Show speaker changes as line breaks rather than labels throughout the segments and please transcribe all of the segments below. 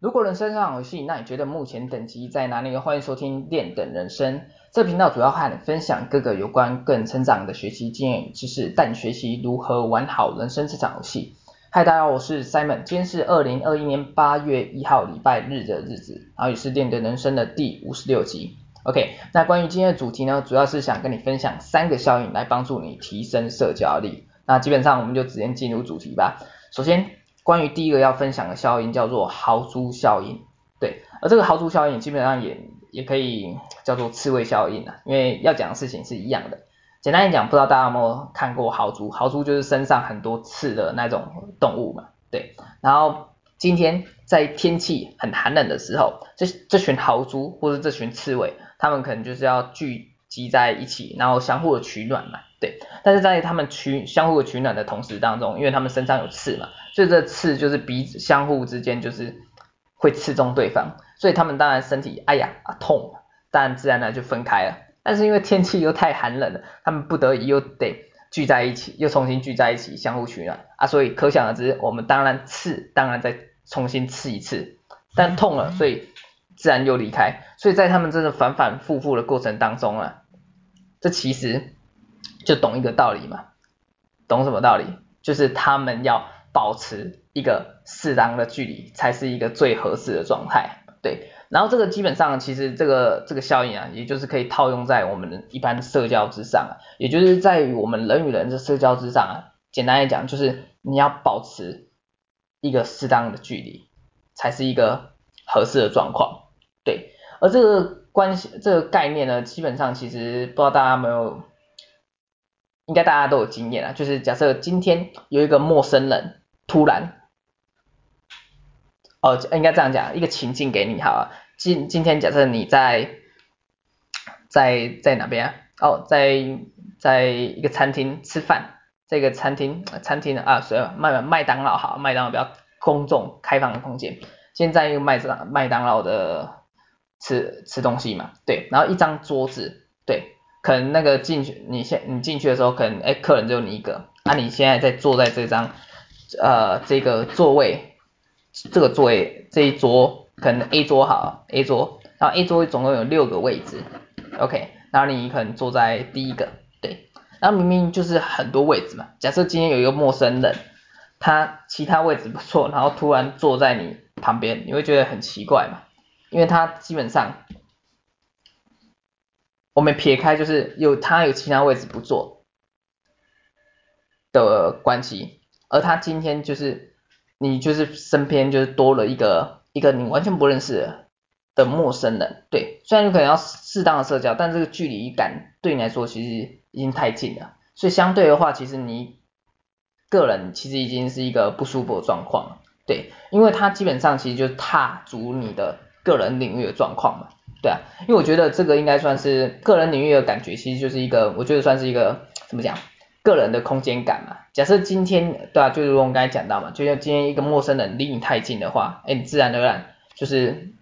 如果人生上游戏，那你觉得目前等级在哪里？欢迎收听练等人生，这频道主要和你分享各个有关个人成长的学习经验与知识，带你学习如何玩好人生这场游戏。嗨，大家好，我是 Simon，今天是二零二一年八月一号礼拜日的日子，然后也是练等人生的第五十六集。OK，那关于今天的主题呢，主要是想跟你分享三个效应来帮助你提升社交力。那基本上我们就直接进入主题吧。首先。关于第一个要分享的效应叫做豪猪效应，对，而这个豪猪效应基本上也也可以叫做刺猬效应啊，因为要讲的事情是一样的。简单一讲，不知道大家有没有看过豪猪？豪猪就是身上很多刺的那种动物嘛，对。然后今天在天气很寒冷的时候，这这群豪猪或者这群刺猬，他们可能就是要聚集在一起，然后相互的取暖嘛。对，但是在他们取相互取暖的同时当中，因为他们身上有刺嘛，所以这刺就是彼此相互之间就是会刺中对方，所以他们当然身体哎呀啊痛，当然自然呢就分开了。但是因为天气又太寒冷了，他们不得已又得聚在一起，又重新聚在一起相互取暖啊，所以可想而知，我们当然刺，当然再重新刺一次，但痛了，所以自然又离开。所以在他们这个反反复复的过程当中啊，这其实。就懂一个道理嘛，懂什么道理？就是他们要保持一个适当的距离，才是一个最合适的状态。对，然后这个基本上其实这个这个效应啊，也就是可以套用在我们一般社交之上啊，也就是在于我们人与人的社交之上啊。简单来讲，就是你要保持一个适当的距离，才是一个合适的状况。对，而这个关系这个概念呢，基本上其实不知道大家有没有。应该大家都有经验啊，就是假设今天有一个陌生人突然，哦，应该这样讲，一个情境给你好。今今天假设你在在在哪边啊？哦，在在一个餐厅吃饭，这个餐厅餐厅啊，所以麦麦当劳好，麦当劳比较公众开放的空间。现在一个麦当麦当劳的吃吃东西嘛，对，然后一张桌子，对。可能那个进去，你现你进去的时候，可能哎，客人只有你一个，啊，你现在在坐在这张呃这个座位，这个座位这一桌，可能 A 桌好，A 桌，然后 A 桌总共有六个位置，OK，然后你可能坐在第一个，对，然后明明就是很多位置嘛，假设今天有一个陌生人，他其他位置不错，然后突然坐在你旁边，你会觉得很奇怪嘛，因为他基本上。我们撇开就是有他有其他位置不坐的关系，而他今天就是你就是身边就是多了一个一个你完全不认识的陌生人，对，虽然你可能要适当的社交，但这个距离感对你来说其实已经太近了，所以相对的话，其实你个人其实已经是一个不舒服的状况，对，因为他基本上其实就是踏足你的个人领域的状况嘛。对啊，因为我觉得这个应该算是个人领域的感觉，其实就是一个，我觉得算是一个怎么讲，个人的空间感嘛。假设今天，对啊，就如我们刚才讲到嘛，就像今天一个陌生人离你太近的话，哎，你自然而然就是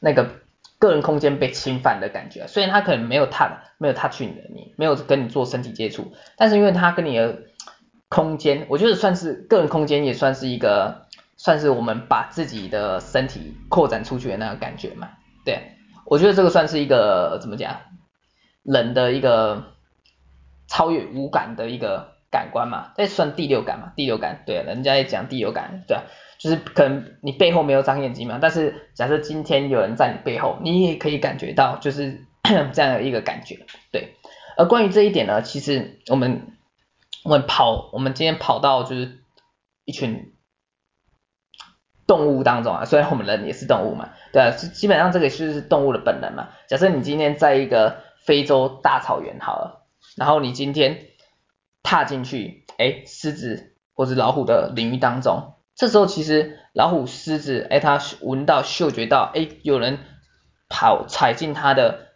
那个个人空间被侵犯的感觉。虽然他可能没有 touch，没有 touch 你的，你没有跟你做身体接触，但是因为他跟你的空间，我觉得算是个人空间，也算是一个，算是我们把自己的身体扩展出去的那个感觉嘛，对。我觉得这个算是一个怎么讲，人的一个超越五感的一个感官嘛，这算第六感嘛，第六感，对，人家也讲第六感，对，就是可能你背后没有长眼睛嘛，但是假设今天有人在你背后，你也可以感觉到就是 这样的一个感觉，对。而关于这一点呢，其实我们我们跑，我们今天跑到就是一群。动物当中啊，虽然我们人也是动物嘛，对啊，基本上这个就是动物的本能嘛。假设你今天在一个非洲大草原好了，然后你今天踏进去，哎，狮子或者老虎的领域当中，这时候其实老虎、狮子，哎，它闻到、嗅觉到，哎，有人跑踩进它的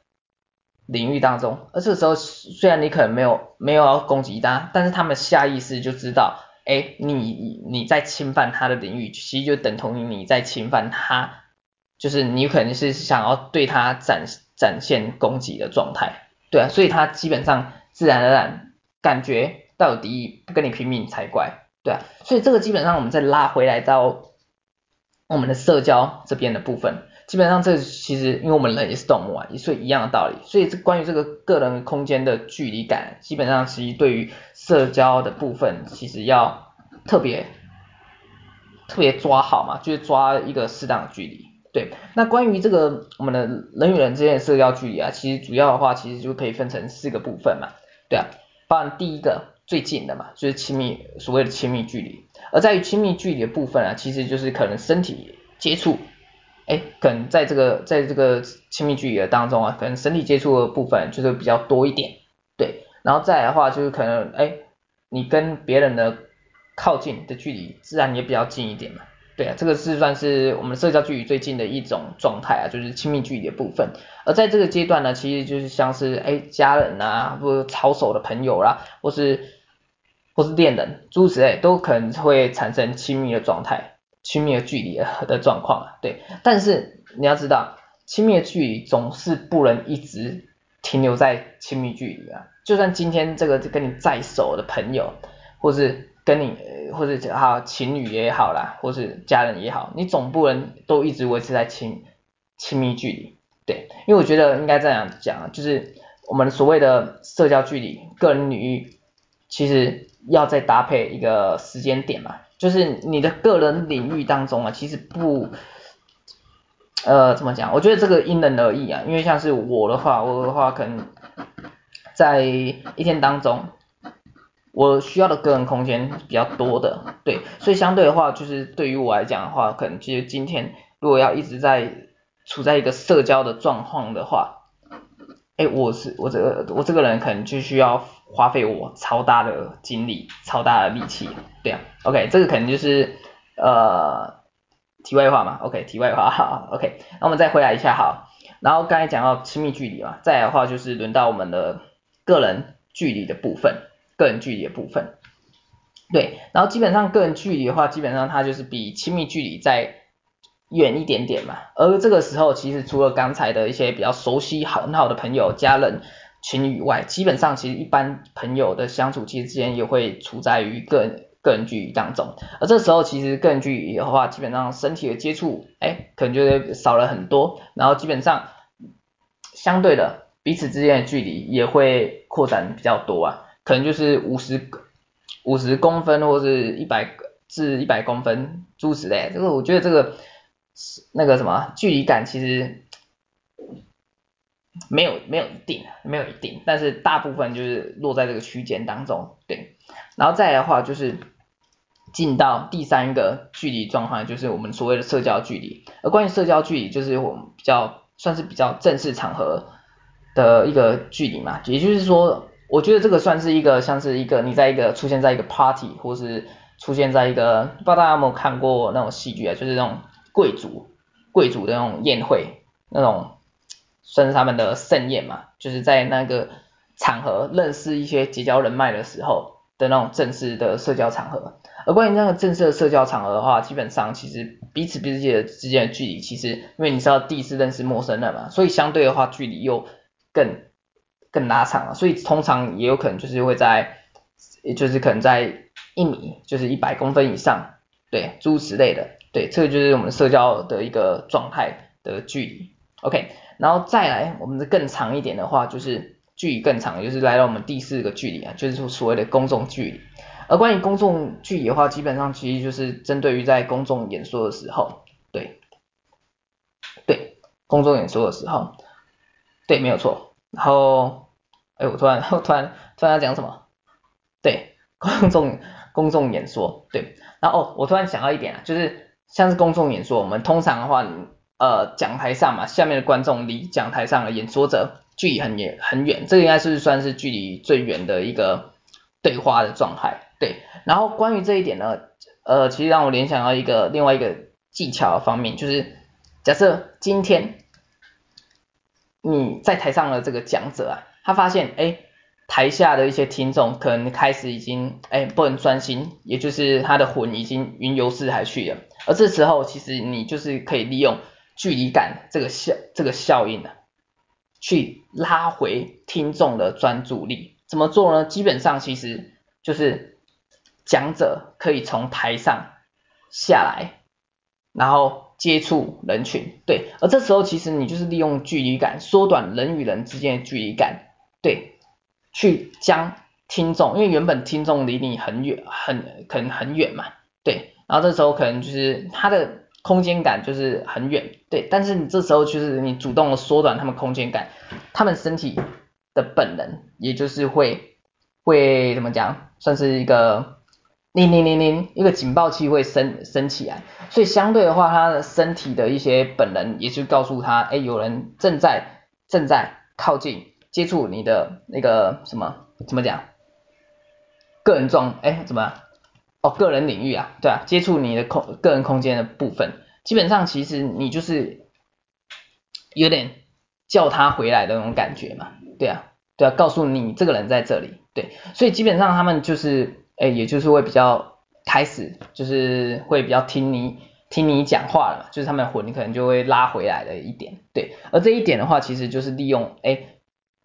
领域当中，而这时候虽然你可能没有没有要攻击它，但是它们下意识就知道。哎，你你在侵犯他的领域，其实就等同于你在侵犯他，就是你可能是想要对他展展现攻击的状态，对啊，所以他基本上自然而然感觉到有敌意，不跟你拼命才怪，对啊，所以这个基本上我们再拉回来到我们的社交这边的部分，基本上这其实因为我们人也是动物啊，所以一样的道理。所以这关于这个个人空间的距离感，基本上其实对于社交的部分，其实要特别特别抓好嘛，就是抓一个适当的距离。对，那关于这个我们的人与人之间的社交距离啊，其实主要的话其实就可以分成四个部分嘛。对啊，包含第一个最近的嘛，就是亲密所谓的亲密距离。而在于亲密距离的部分啊，其实就是可能身体接触，哎，可能在这个在这个亲密距离的当中啊，可能身体接触的部分就是比较多一点，对，然后再来的话就是可能哎，你跟别人的靠近的距离自然也比较近一点嘛，对啊，这个是算是我们社交距离最近的一种状态啊，就是亲密距离的部分。而在这个阶段呢，其实就是像是哎家人啊，或者超熟的朋友啦，或是或是恋人，诸如此类，都可能会产生亲密的状态、亲密的距离的状况啊。对，但是你要知道，亲密的距离总是不能一直停留在亲密距离啊。就算今天这个跟你再熟的朋友，或是跟你，或者好情侣也好啦，或是家人也好，你总不能都一直维持在亲亲密距离。对，因为我觉得应该这样讲，就是我们所谓的社交距离、个人领域，其实。要再搭配一个时间点嘛，就是你的个人领域当中啊，其实不，呃，怎么讲？我觉得这个因人而异啊，因为像是我的话，我的话可能在一天当中，我需要的个人空间比较多的，对，所以相对的话，就是对于我来讲的话，可能其实今天如果要一直在处在一个社交的状况的话，哎，我是我这个我这个人可能就需要花费我超大的精力、超大的力气，对啊，OK，这个可能就是呃题外话嘛，OK，题外话。哈，OK，那我们再回来一下哈，然后刚才讲到亲密距离嘛，再来的话就是轮到我们的个人距离的部分，个人距离的部分，对，然后基本上个人距离的话，基本上它就是比亲密距离在远一点点嘛，而这个时候其实除了刚才的一些比较熟悉很好的朋友、家人、情侣以外，基本上其实一般朋友的相处其实之间也会处在于个人个人距离当中，而这时候其实个人距离的话，基本上身体的接触，哎，可能就少了很多，然后基本上相对的彼此之间的距离也会扩展比较多啊，可能就是五十五十公分或是一百至一百公分诸此类，这个我觉得这个。那个什么距离感其实没有没有一定没有一定，但是大部分就是落在这个区间当中，对。然后再来的话就是进到第三个距离状况，就是我们所谓的社交距离。而关于社交距离，就是我们比较算是比较正式场合的一个距离嘛，也就是说，我觉得这个算是一个像是一个你在一个出现在一个 party，或是出现在一个不知道大家有没有看过那种戏剧啊，就是那种。贵族贵族的那种宴会，那种算是他们的盛宴嘛，就是在那个场合认识一些结交人脉的时候的那种正式的社交场合。而关于那个正式的社交场合的话，基本上其实彼此彼此之间的距离，其实因为你知道第一次认识陌生人嘛，所以相对的话距离又更更拉长了，所以通常也有可能就是会在，就是可能在一米，就是一百公分以上，对，诸如此类的。对，这个就是我们社交的一个状态的距离，OK，然后再来我们的更长一点的话，就是距离更长，就是来到我们第四个距离啊，就是所谓的公众距离。而关于公众距离的话，基本上其实就是针对于在公众演说的时候，对，对，公众演说的时候，对，没有错。然后，哎，我突然，我 突然，突然要讲什么？对，公众公众演说，对，然后哦，我突然想到一点啊，就是。像是公众演说，我们通常的话，呃，讲台上嘛，下面的观众离讲台上的演说者距离很远很远，这个应该是算是距离最远的一个对话的状态，对。然后关于这一点呢，呃，其实让我联想到一个另外一个技巧方面，就是假设今天你在台上的这个讲者啊，他发现，哎。台下的一些听众可能开始已经哎不能专心，也就是他的魂已经云游四海去了。而这时候其实你就是可以利用距离感这个效这个效应呢，去拉回听众的专注力。怎么做呢？基本上其实就是讲者可以从台上下来，然后接触人群，对，而这时候其实你就是利用距离感，缩短人与人之间的距离感，对，去将听众，因为原本听众离你很远，很可能很远嘛，对，然后这时候可能就是他的空间感就是很远，对，但是你这时候就是你主动的缩短他们空间感，他们身体的本能，也就是会会怎么讲，算是一个。铃铃铃铃，一个警报器会升升起来，所以相对的话，他的身体的一些本能也就告诉他，哎，有人正在正在靠近接触你的那个什么怎么讲？个人状，哎，怎么？哦，个人领域啊，对啊，接触你的空个人空间的部分，基本上其实你就是有点叫他回来的那种感觉嘛，对啊，对啊，告诉你这个人在这里，对，所以基本上他们就是。哎，也就是会比较开始，就是会比较听你听你讲话了嘛，就是他们的魂可能就会拉回来了一点，对。而这一点的话，其实就是利用哎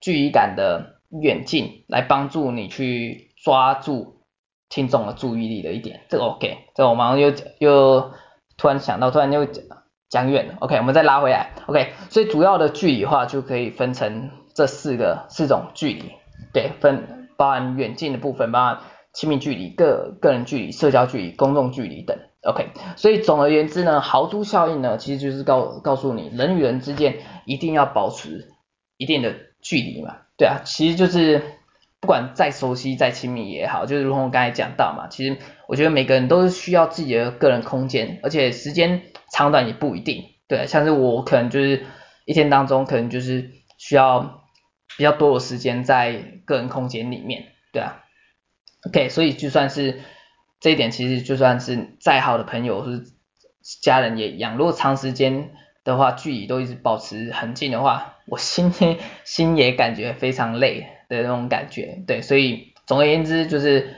距离感的远近来帮助你去抓住听众的注意力的一点，这个 OK。这我马上又又突然想到，突然又讲讲远了，OK，我们再拉回来，OK。所以主要的距离的话就可以分成这四个四种距离，对，分包含远近的部分，包含。亲密距离、个个人距离、社交距离、公众距离等，OK。所以总而言之呢，豪猪效应呢，其实就是告告诉你，人与人之间一定要保持一定的距离嘛，对啊，其实就是不管再熟悉、再亲密也好，就是如同我刚才讲到嘛，其实我觉得每个人都是需要自己的个人空间，而且时间长短也不一定，对啊，像是我可能就是一天当中可能就是需要比较多的时间在个人空间里面，对啊。OK，所以就算是这一点，其实就算是再好的朋友或是家人也一样。如果长时间的话，距离都一直保持很近的话，我心心也感觉非常累的那种感觉。对，所以总而言之，就是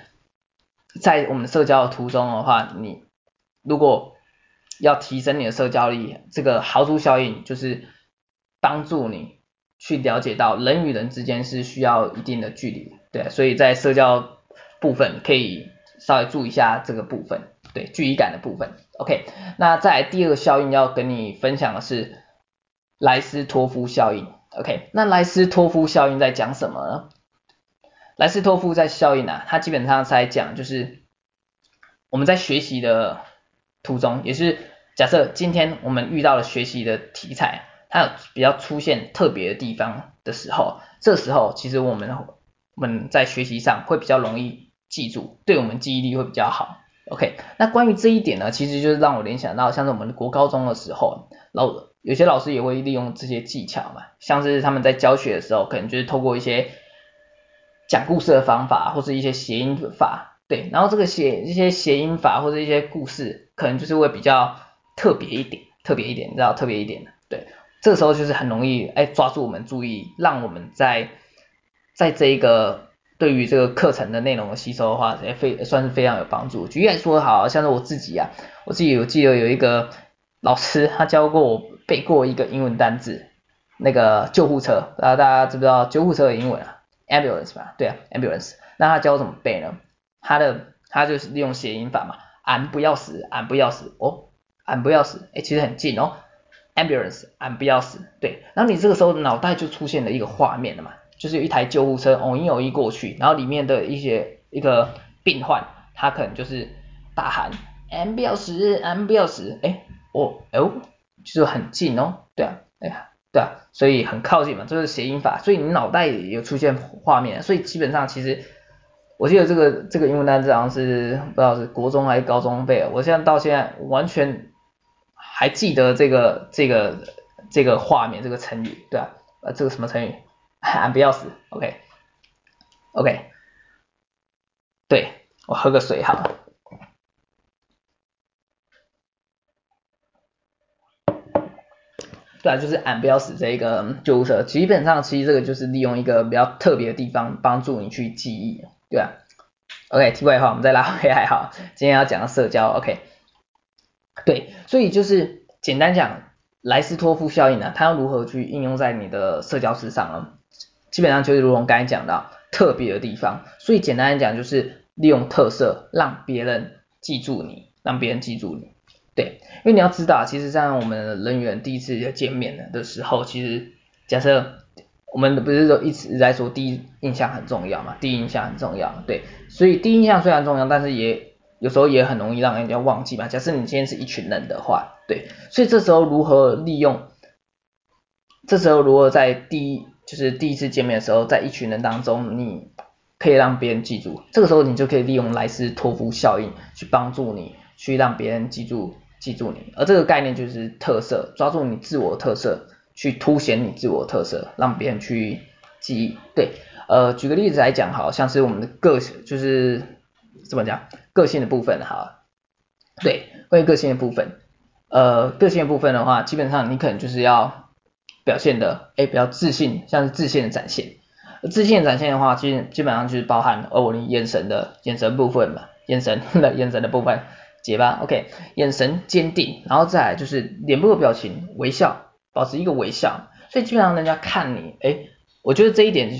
在我们社交的途中的话，你如果要提升你的社交力，这个豪猪效应就是帮助你去了解到人与人之间是需要一定的距离。对，所以在社交。部分可以稍微注意一下这个部分，对，距离感的部分。OK，那再来第二个效应要跟你分享的是莱斯托夫效应。OK，那莱斯托夫效应在讲什么呢？莱斯托夫在效应啊，它基本上是在讲就是我们在学习的途中，也是假设今天我们遇到了学习的题材，它有比较出现特别的地方的时候，这时候其实我们我们在学习上会比较容易。记住，对我们记忆力会比较好。OK，那关于这一点呢，其实就是让我联想到，像是我们国高中的时候，老有些老师也会利用这些技巧嘛，像是他们在教学的时候，可能就是透过一些讲故事的方法，或是一些谐音法，对，然后这个谐一些谐音法或者一些故事，可能就是会比较特别一点，特别一点，你知道特别一点的，对，这个时候就是很容易哎抓住我们注意，让我们在在这一个。对于这个课程的内容的吸收的话，也非算是非常有帮助。举例来说，好像是我自己啊，我自己有记得有一个老师，他教过我背过一个英文单字，那个救护车，大家知不知道救护车的英文啊？ambulance 吧，对啊，ambulance。那他教我怎么背呢？他的他就是利用谐音法嘛，俺不要死，俺不要死，哦，俺不要死，哎，其实很近哦，ambulance，俺不要死，对。然后你这个时候脑袋就出现了一个画面了嘛。就是有一台救护车，哦，一有一过去，然后里面的一些一个病患，他可能就是大喊 “M 不要死，M 不要死”，哎，哦，哦，就是很近哦，对啊，哎呀，对啊，所以很靠近嘛，这是谐音法，所以你脑袋里有出现画面，所以基本上其实我记得这个这个英文单词好像是不知道是国中还是高中背的，我现在到现在完全还记得这个这个这个画面这个成语，对啊，呃，这个什么成语？俺 不要死，OK，OK，、OK OK、对，我喝个水好了。对啊，就是俺不要死这一个救护车，基本上其实这个就是利用一个比较特别的地方帮助你去记忆，对吧？OK，题外话，我们再拉回来好，今天要讲的社交，OK，对，所以就是简单讲，莱斯托夫效应呢，它要如何去应用在你的社交之上呢？基本上就是如同刚才讲到特别的地方，所以简单来讲就是利用特色让别人记住你，让别人记住你。对，因为你要知道，其实像我们人员第一次见面的时候，其实假设我们不是说一直在说第一印象很重要嘛，第一印象很重要，对，所以第一印象虽然重要，但是也有时候也很容易让人家忘记嘛。假设你今天是一群人的话，对，所以这时候如何利用？这时候如何在第一就是第一次见面的时候，在一群人当中，你可以让别人记住，这个时候你就可以利用莱斯托夫效应去帮助你，去让别人记住记住你。而这个概念就是特色，抓住你自我特色，去凸显你自我特色，让别人去记忆。对，呃，举个例子来讲，好像是我们的个性，就是怎么讲，个性的部分，哈，对，关于个性的部分，呃，个性的部分的话，基本上你可能就是要。表现的诶比较自信，像是自信的展现。自信的展现的话，基基本上就是包含哦，你眼神的眼神部分嘛，眼神的眼神的部分，结巴，OK，眼神坚定，然后再来就是脸部的表情，微笑，保持一个微笑。所以基本上人家看你，诶我觉得这一点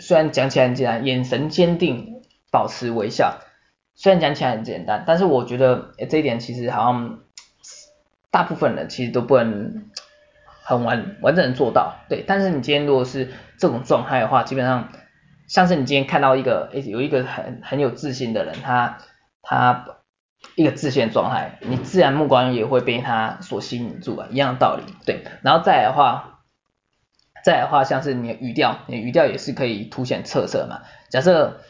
虽然讲起来很简单，眼神坚定，保持微笑，虽然讲起来很简单，但是我觉得诶这一点其实好像大部分人其实都不能。很完完整的做到，对，但是你今天如果是这种状态的话，基本上像是你今天看到一个诶有一个很很有自信的人，他他一个自信的状态，你自然目光也会被他所吸引住啊，一样的道理，对，然后再来的话，再来的话像是你的语调，你语调也是可以凸显特色嘛，假设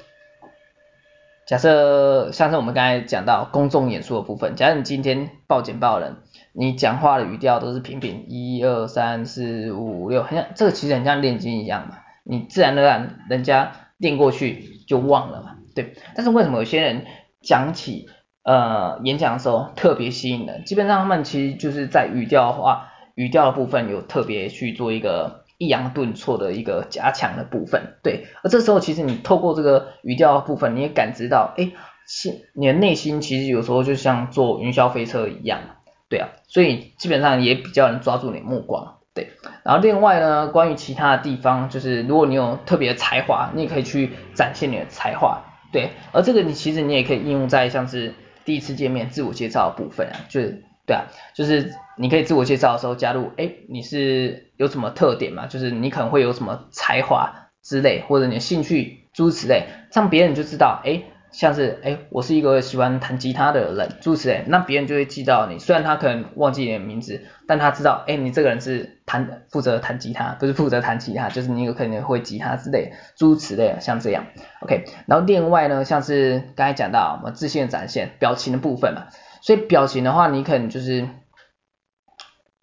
假设像是我们刚才讲到公众演说的部分，假如你今天报简报的人。你讲话的语调都是平平，一二三四五六，很像这个其实很像练经一样嘛，你自然而然人家练过去就忘了嘛，对。但是为什么有些人讲起呃演讲的时候特别吸引人？基本上他们其实就是在语调的话，语调的部分有特别去做一个抑扬顿挫的一个加强的部分，对。而这时候其实你透过这个语调的部分，你也感知到，哎，心你的内心其实有时候就像坐云霄飞车一样。对啊，所以基本上也比较能抓住你目光，对。然后另外呢，关于其他的地方，就是如果你有特别的才华，你也可以去展现你的才华，对。而这个你其实你也可以应用在像是第一次见面自我介绍的部分啊，就是就是你可以自我介绍的时候加入，哎，你是有什么特点嘛？就是你可能会有什么才华之类，或者你的兴趣诸此类，让别人就知道，哎。像是哎，我是一个喜欢弹吉他的人，诸此类，那别人就会记到你。虽然他可能忘记你的名字，但他知道，哎，你这个人是弹负责弹吉他，不是负责弹吉他，就是你有可能会吉他之类，诸此类，像这样。OK，然后另外呢，像是刚才讲到我们自信的展现，表情的部分嘛，所以表情的话，你可能就是，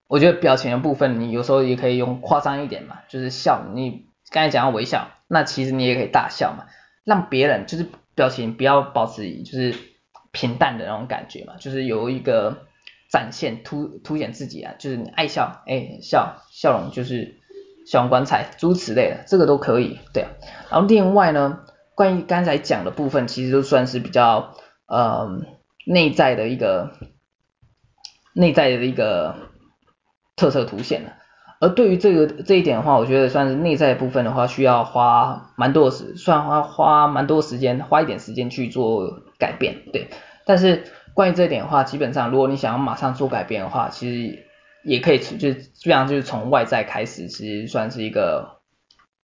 我觉得表情的部分，你有时候也可以用夸张一点嘛，就是笑，你刚才讲到微笑，那其实你也可以大笑嘛，让别人就是。表情不要保持就是平淡的那种感觉嘛，就是有一个展现凸凸显自己啊，就是你爱笑，哎笑笑容就是笑容棺材诸此类的，这个都可以，对啊。然后另外呢，关于刚才讲的部分，其实都算是比较呃内在的一个内在的一个特色凸显了。而对于这个这一点的话，我觉得算是内在部分的话，需要花蛮多时，算花花蛮多时间，花一点时间去做改变，对。但是关于这一点的话，基本上如果你想要马上做改变的话，其实也可以，就基本上就是从外在开始，其实算是一个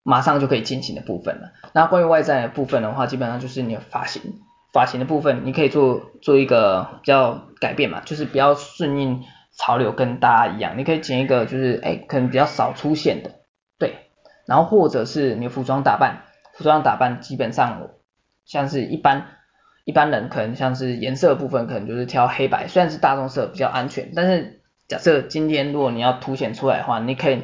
马上就可以进行的部分了。那关于外在的部分的话，基本上就是你的发型，发型的部分，你可以做做一个比较改变嘛，就是比较顺应。潮流跟大家一样，你可以剪一个就是哎，可能比较少出现的，对，然后或者是你服装打扮，服装打扮基本上像是一般一般人可能像是颜色部分，可能就是挑黑白，虽然是大众色比较安全，但是假设今天如果你要凸显出来的话，你可以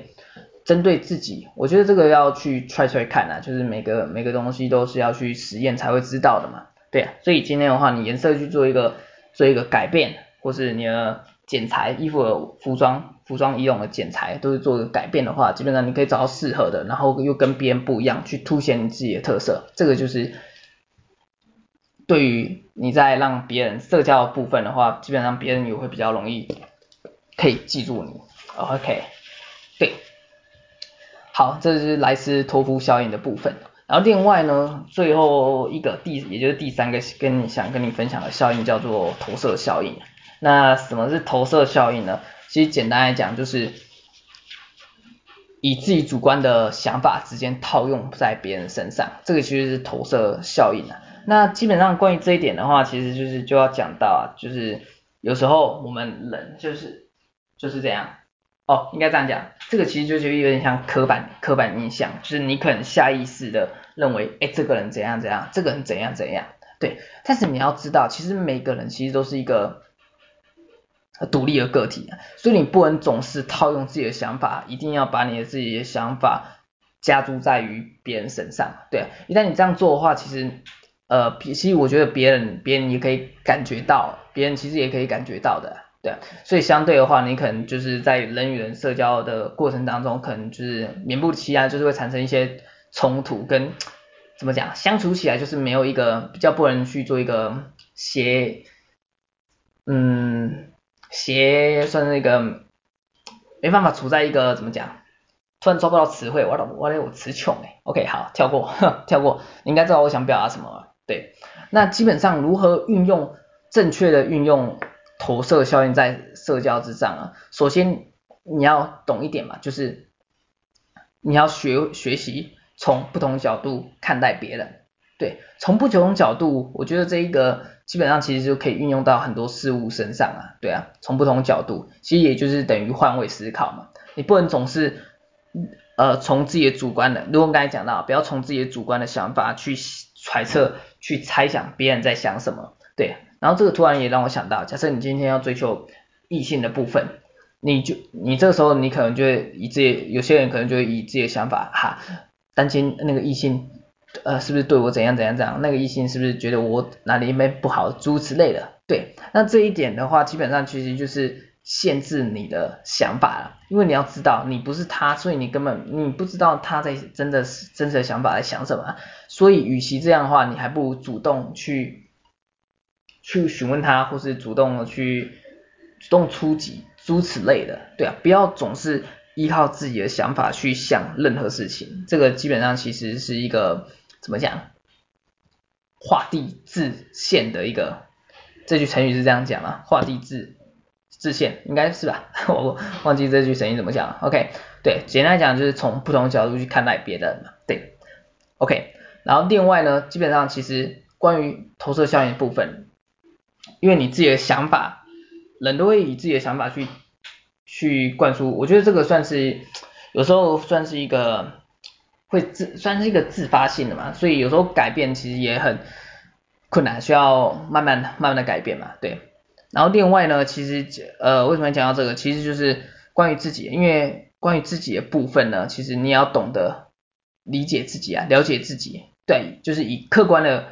针对自己，我觉得这个要去 try try 看啊，就是每个每个东西都是要去实验才会知道的嘛，对啊，所以今天的话，你颜色去做一个做一个改变，或是你的。剪裁衣服的服装服装仪容的剪裁都是做一个改变的话，基本上你可以找到适合的，然后又跟别人不一样，去凸显你自己的特色。这个就是对于你在让别人社交的部分的话，基本上别人也会比较容易可以记住你。OK，对，好，这是莱斯托夫效应的部分。然后另外呢，最后一个第也就是第三个跟你想跟你分享的效应叫做投射效应。那什么是投射效应呢？其实简单来讲就是以自己主观的想法直接套用在别人身上，这个其实是投射效应啊。那基本上关于这一点的话，其实就是就要讲到啊，就是有时候我们人就是就是这样。哦，应该这样讲，这个其实就是有点像刻板刻板印象，就是你可能下意识的认为，哎，这个人怎样怎样，这个人怎样怎样，对。但是你要知道，其实每个人其实都是一个独立的个体，所以你不能总是套用自己的想法，一定要把你的自己的想法加注在于别人身上，对。一旦你这样做的话，其实，呃，其实我觉得别人别人也可以感觉到，别人其实也可以感觉到的。对，所以相对的话，你可能就是在人与人社交的过程当中，可能就是免不其然，就是会产生一些冲突跟怎么讲，相处起来就是没有一个比较不能去做一个协，嗯，协算是一个没办法处在一个怎么讲，突然抓不到词汇，我我我我词穷哎，OK 好，跳过 跳过，你应该知道我想表达什么，对，那基本上如何运用正确的运用。投射效应在社交之上啊，首先你要懂一点嘛，就是你要学学习从不同角度看待别人，对，从不同角度，我觉得这一个基本上其实就可以运用到很多事物身上啊，对啊，从不同角度，其实也就是等于换位思考嘛，你不能总是呃从自己的主观的，如果刚才讲到，不要从自己的主观的想法去揣测、去猜想别人在想什么，对。然后这个突然也让我想到，假设你今天要追求异性的部分，你就你这个时候你可能就会以自己，有些人可能就会以自己的想法哈，担心那个异性呃是不是对我怎样怎样怎样，那个异性是不是觉得我哪里没不好诸如此类的，对，那这一点的话基本上其实就是限制你的想法了，因为你要知道你不是他，所以你根本你不知道他在真的是真实的想法在想什么，所以与其这样的话，你还不如主动去。去询问他，或是主动的去主动出击，诸此类的，对啊，不要总是依靠自己的想法去想任何事情，这个基本上其实是一个怎么讲，画地自限的一个，这句成语是这样讲啊，画地自自限，应该是吧？我忘记这句成语怎么讲了。OK，对，简单来讲就是从不同角度去看待别人嘛，对，OK，然后另外呢，基本上其实关于投射效应部分。因为你自己的想法，人都会以自己的想法去去灌输，我觉得这个算是有时候算是一个会自算是一个自发性的嘛，所以有时候改变其实也很困难，需要慢慢慢慢的改变嘛，对。然后另外呢，其实呃为什么要讲到这个，其实就是关于自己，因为关于自己的部分呢，其实你要懂得理解自己啊，了解自己，对，就是以客观的，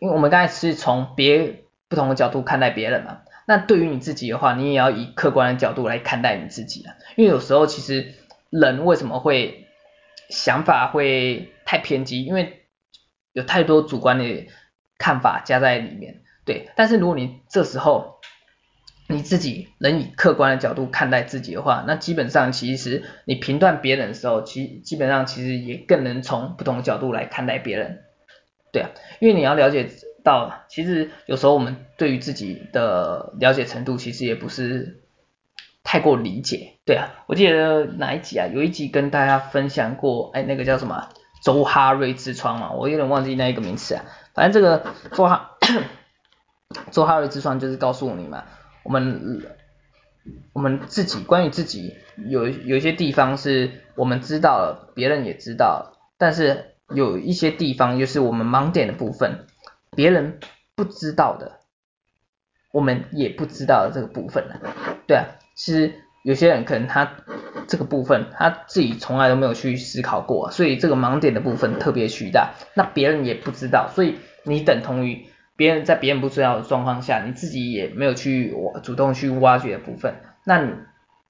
因为我们刚才是从别。不同的角度看待别人嘛，那对于你自己的话，你也要以客观的角度来看待你自己啊。因为有时候其实人为什么会想法会太偏激，因为有太多主观的看法加在里面。对，但是如果你这时候你自己能以客观的角度看待自己的话，那基本上其实你评断别人的时候，其基本上其实也更能从不同的角度来看待别人。对啊，因为你要了解。到了其实有时候我们对于自己的了解程度其实也不是太过理解，对啊，我记得哪一集啊？有一集跟大家分享过，哎，那个叫什么周哈瑞之窗嘛，我有点忘记那一个名词啊。反正这个周哈 周哈瑞之窗就是告诉你嘛，我们我们自己关于自己有有一些地方是我们知道了，别人也知道，但是有一些地方就是我们盲点的部分。别人不知道的，我们也不知道的这个部分呢，对啊，其实有些人可能他这个部分他自己从来都没有去思考过，所以这个盲点的部分特别巨大，那别人也不知道，所以你等同于别人在别人不知道的状况下，你自己也没有去主动去挖掘的部分，那你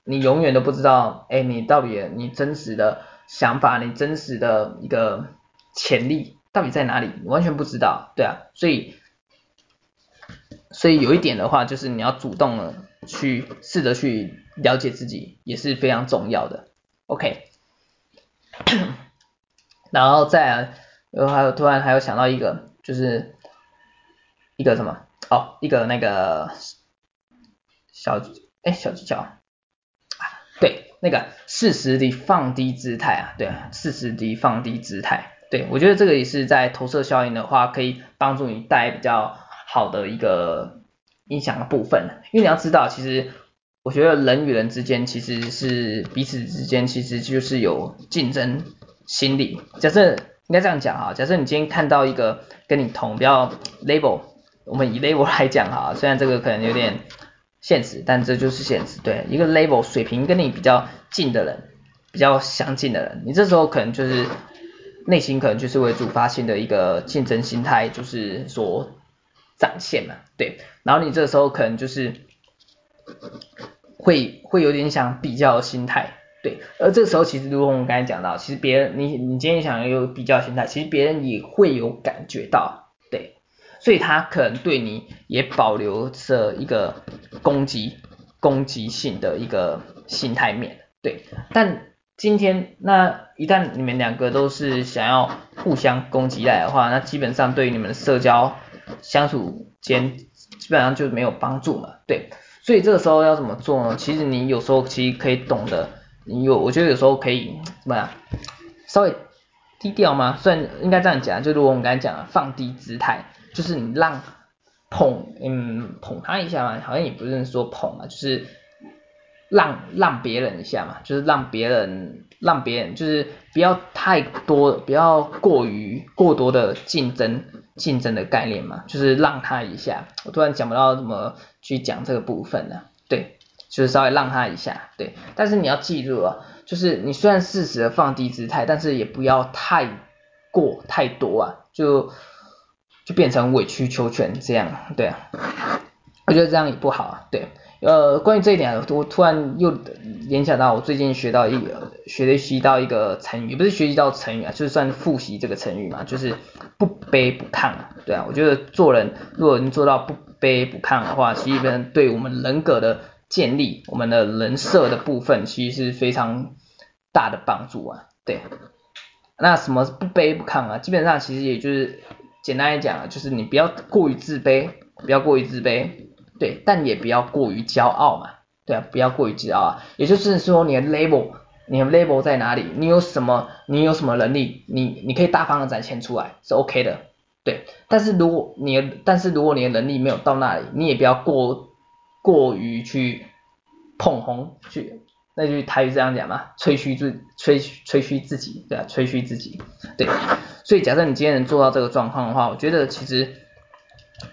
你永远都不知道，哎，你到底你真实的想法，你真实的一个潜力。到底在哪里？完全不知道，对啊，所以所以有一点的话，就是你要主动的去试着去了解自己，也是非常重要的。OK，然后再，然后还有突然还有想到一个，就是一个什么？哦，一个那个小哎小技巧，对，那个适时的放低姿态啊，对，适时的放低姿态，对，我觉得这个也是在投射效应的话，可以帮助你带比较好的一个影响的部分，因为你要知道，其实我觉得人与人之间其实是彼此之间其实就是有竞争心理，假设应该这样讲哈，假设你今天看到一个跟你同比较 label。我们以 level 来讲哈，虽然这个可能有点现实，但这就是现实。对，一个 level 水平跟你比较近的人，比较相近的人，你这时候可能就是内心可能就是为主发性的一个竞争心态，就是所展现嘛。对，然后你这时候可能就是会会有点想比较心态。对，而这时候其实如果我们刚才讲到，其实别人你你今天想有比较心态，其实别人也会有感觉到。对所以他可能对你也保留着一个攻击、攻击性的一个心态面，对。但今天那一旦你们两个都是想要互相攻击来的话，那基本上对于你们的社交相处间基本上就没有帮助嘛，对。所以这个时候要怎么做呢？其实你有时候其实可以懂得，你有我觉得有时候可以怎么样，稍微低调吗？虽然应该这样讲，就如我们刚才讲的，放低姿态。就是你让捧，嗯，捧他一下嘛，好像也不是说捧啊，就是让让别人一下嘛，就是让别人让别人，就是不要太多，不要过于过多的竞争竞争的概念嘛，就是让他一下。我突然想不到怎么去讲这个部分了，对，就是稍微让他一下，对。但是你要记住啊，就是你虽然适时的放低姿态，但是也不要太过太多啊，就。就变成委曲求全这样，对啊，我觉得这样也不好啊，对，呃，关于这一点，我突然又联想到我最近学到一个学习到一个成语，不是学习到成语啊，就是算复习这个成语嘛，就是不卑不亢，对啊，我觉得做人如果能做到不卑不亢的话，其实对我们人格的建立，我们的人设的部分，其实是非常大的帮助啊，对，那什么不卑不亢啊？基本上其实也就是。简单来讲，就是你不要过于自卑，不要过于自卑，对，但也不要过于骄傲嘛，对啊，不要过于骄傲。也就是说，你的 label，你的 label 在哪里？你有什么？你有什么能力？你你可以大方的展现出来，是 OK 的，对。但是如果你的，但是如果你的能力没有到那里，你也不要过过于去捧红，去那句台语这样讲嘛，吹嘘自吹吹嘘自己，对啊，吹嘘自己，对。所以假设你今天能做到这个状况的话，我觉得其实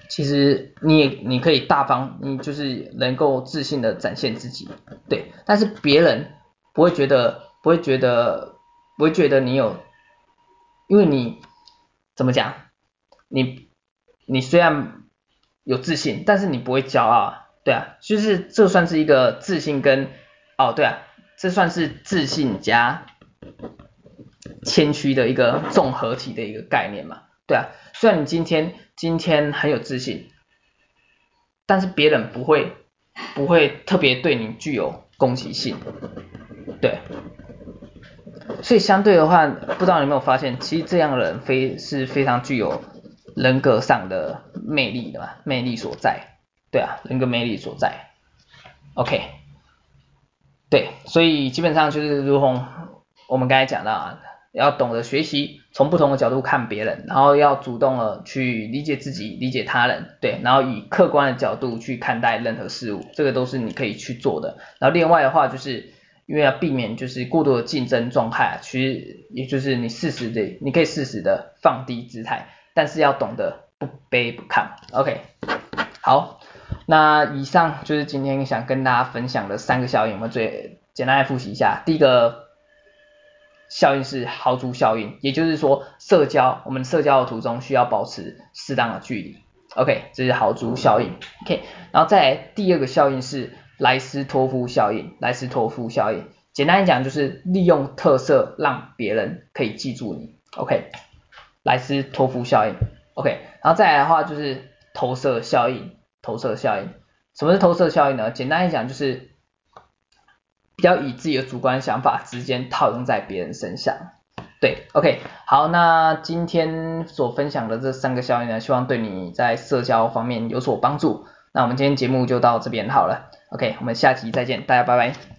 其实你也你可以大方，你就是能够自信的展现自己，对。但是别人不会觉得不会觉得不会觉得你有，因为你怎么讲？你你虽然有自信，但是你不会骄傲，对啊。就是这算是一个自信跟哦对啊，这算是自信加。谦虚的一个综合体的一个概念嘛，对啊，虽然你今天今天很有自信，但是别人不会不会特别对你具有攻击性，对，所以相对的话，不知道你有没有发现，其实这样的人非是非常具有人格上的魅力的嘛，魅力所在，对啊，人格魅力所在，OK，对，所以基本上就是如同我们刚才讲到啊。要懂得学习，从不同的角度看别人，然后要主动的去理解自己，理解他人，对，然后以客观的角度去看待任何事物，这个都是你可以去做的。然后另外的话，就是因为要避免就是过度的竞争状态，其实也就是你适时的，你可以适时的放低姿态，但是要懂得不卑不亢。OK，好，那以上就是今天想跟大家分享的三个效应，我们最简单来复习一下，第一个。效应是豪猪效应，也就是说，社交我们社交的途中需要保持适当的距离。OK，这是豪猪效应。OK，然后再来第二个效应是莱斯托夫效应。莱斯托夫效应，简单来讲就是利用特色让别人可以记住你。OK，莱斯托夫效应。OK，然后再来的话就是投射效应。投射效应，什么是投射效应呢？简单来讲就是。不要以自己的主观想法直接套用在别人身上，对，OK，好，那今天所分享的这三个效应呢，希望对你在社交方面有所帮助。那我们今天节目就到这边好了。OK，我们下期再见，大家拜拜。